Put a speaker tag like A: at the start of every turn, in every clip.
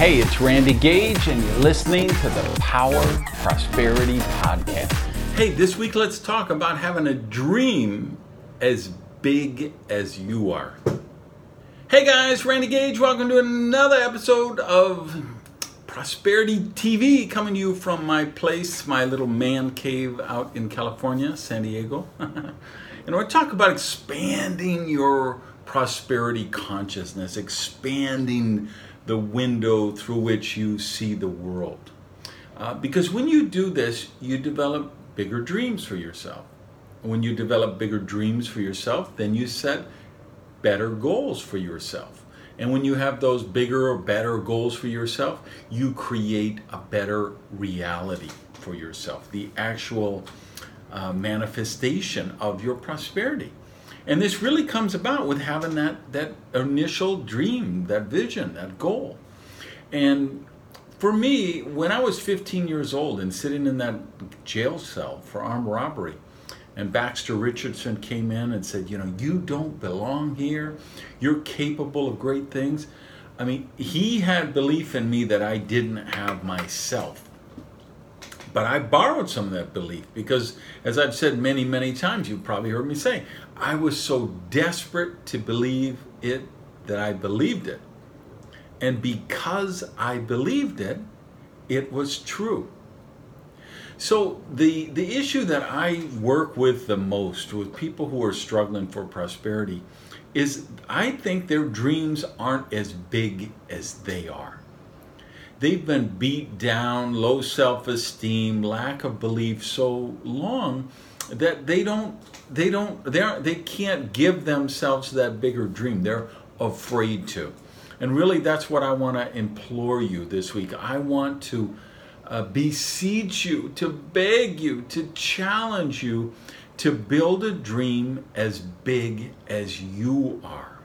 A: Hey, it's Randy Gage, and you're listening to the Power Prosperity Podcast. Hey, this week let's talk about having a dream as big as you are. Hey guys, Randy Gage, welcome to another episode of Prosperity TV coming to you from my place, my little man cave out in California, San Diego. and we're talking about expanding your prosperity consciousness, expanding the window through which you see the world. Uh, because when you do this, you develop bigger dreams for yourself. When you develop bigger dreams for yourself, then you set better goals for yourself. And when you have those bigger or better goals for yourself, you create a better reality for yourself, the actual uh, manifestation of your prosperity. And this really comes about with having that, that initial dream, that vision, that goal. And for me, when I was 15 years old and sitting in that jail cell for armed robbery, and Baxter Richardson came in and said, You know, you don't belong here. You're capable of great things. I mean, he had belief in me that I didn't have myself. But I borrowed some of that belief because, as I've said many, many times, you've probably heard me say, I was so desperate to believe it that I believed it. And because I believed it, it was true. So the the issue that I work with the most with people who are struggling for prosperity is I think their dreams aren't as big as they are they've been beat down, low self esteem, lack of belief so long that they don't they don't they aren't they can't give themselves that bigger dream. They're afraid to. And really that's what I want to implore you this week. I want to uh, beseech you, to beg you, to challenge you to build a dream as big as you are.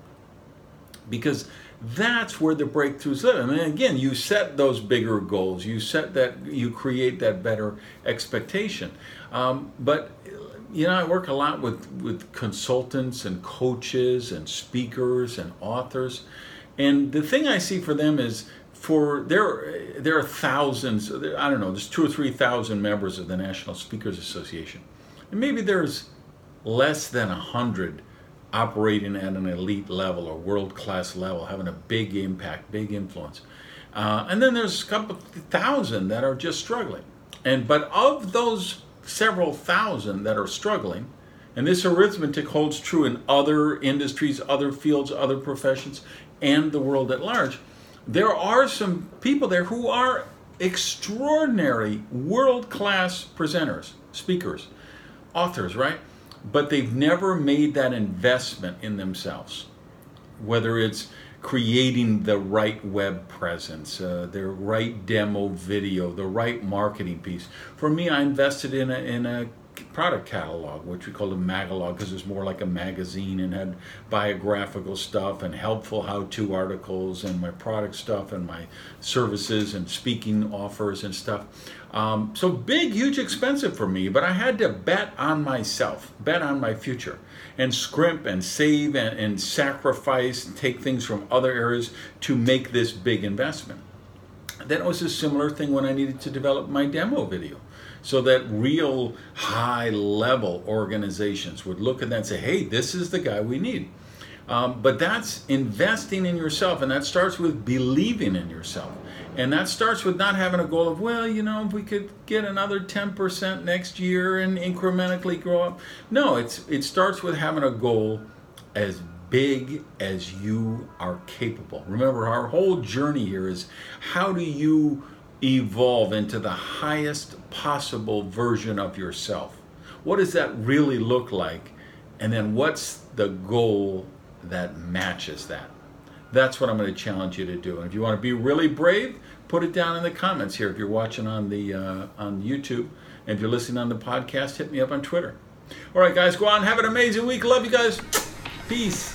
A: Because that's where the breakthroughs live. I mean, again, you set those bigger goals. You set that. You create that better expectation. Um, but you know, I work a lot with with consultants and coaches and speakers and authors, and the thing I see for them is for there there are thousands. I don't know. There's two or three thousand members of the National Speakers Association, and maybe there's less than a hundred operating at an elite level or world class level, having a big impact, big influence. Uh, and then there's a couple thousand that are just struggling. And but of those several thousand that are struggling, and this arithmetic holds true in other industries, other fields, other professions, and the world at large, there are some people there who are extraordinary world class presenters, speakers, authors, right? But they've never made that investment in themselves. Whether it's creating the right web presence, uh, right demo video, the right marketing piece. For me, I invested in a, in a product catalog, which we called a magalog because it was more like a magazine and had biographical stuff and helpful how-to articles and my product stuff and my services and speaking offers and stuff. Um, so big, huge, expensive for me, but I had to bet on myself, bet on my future, and scrimp and save and, and sacrifice and take things from other areas to make this big investment. Then it was a similar thing when I needed to develop my demo video so that real high level organizations would look at that and say, hey, this is the guy we need. Um, but that's investing in yourself, and that starts with believing in yourself. And that starts with not having a goal of, well, you know, if we could get another 10% next year and incrementally grow up. No, it's it starts with having a goal as big as you are capable. Remember, our whole journey here is how do you evolve into the highest possible version of yourself? What does that really look like? And then what's the goal that matches that? That's what I'm going to challenge you to do. And if you want to be really brave, put it down in the comments here. If you're watching on the uh, on YouTube, and if you're listening on the podcast, hit me up on Twitter. All right, guys, go on. Have an amazing week. Love you guys. Peace.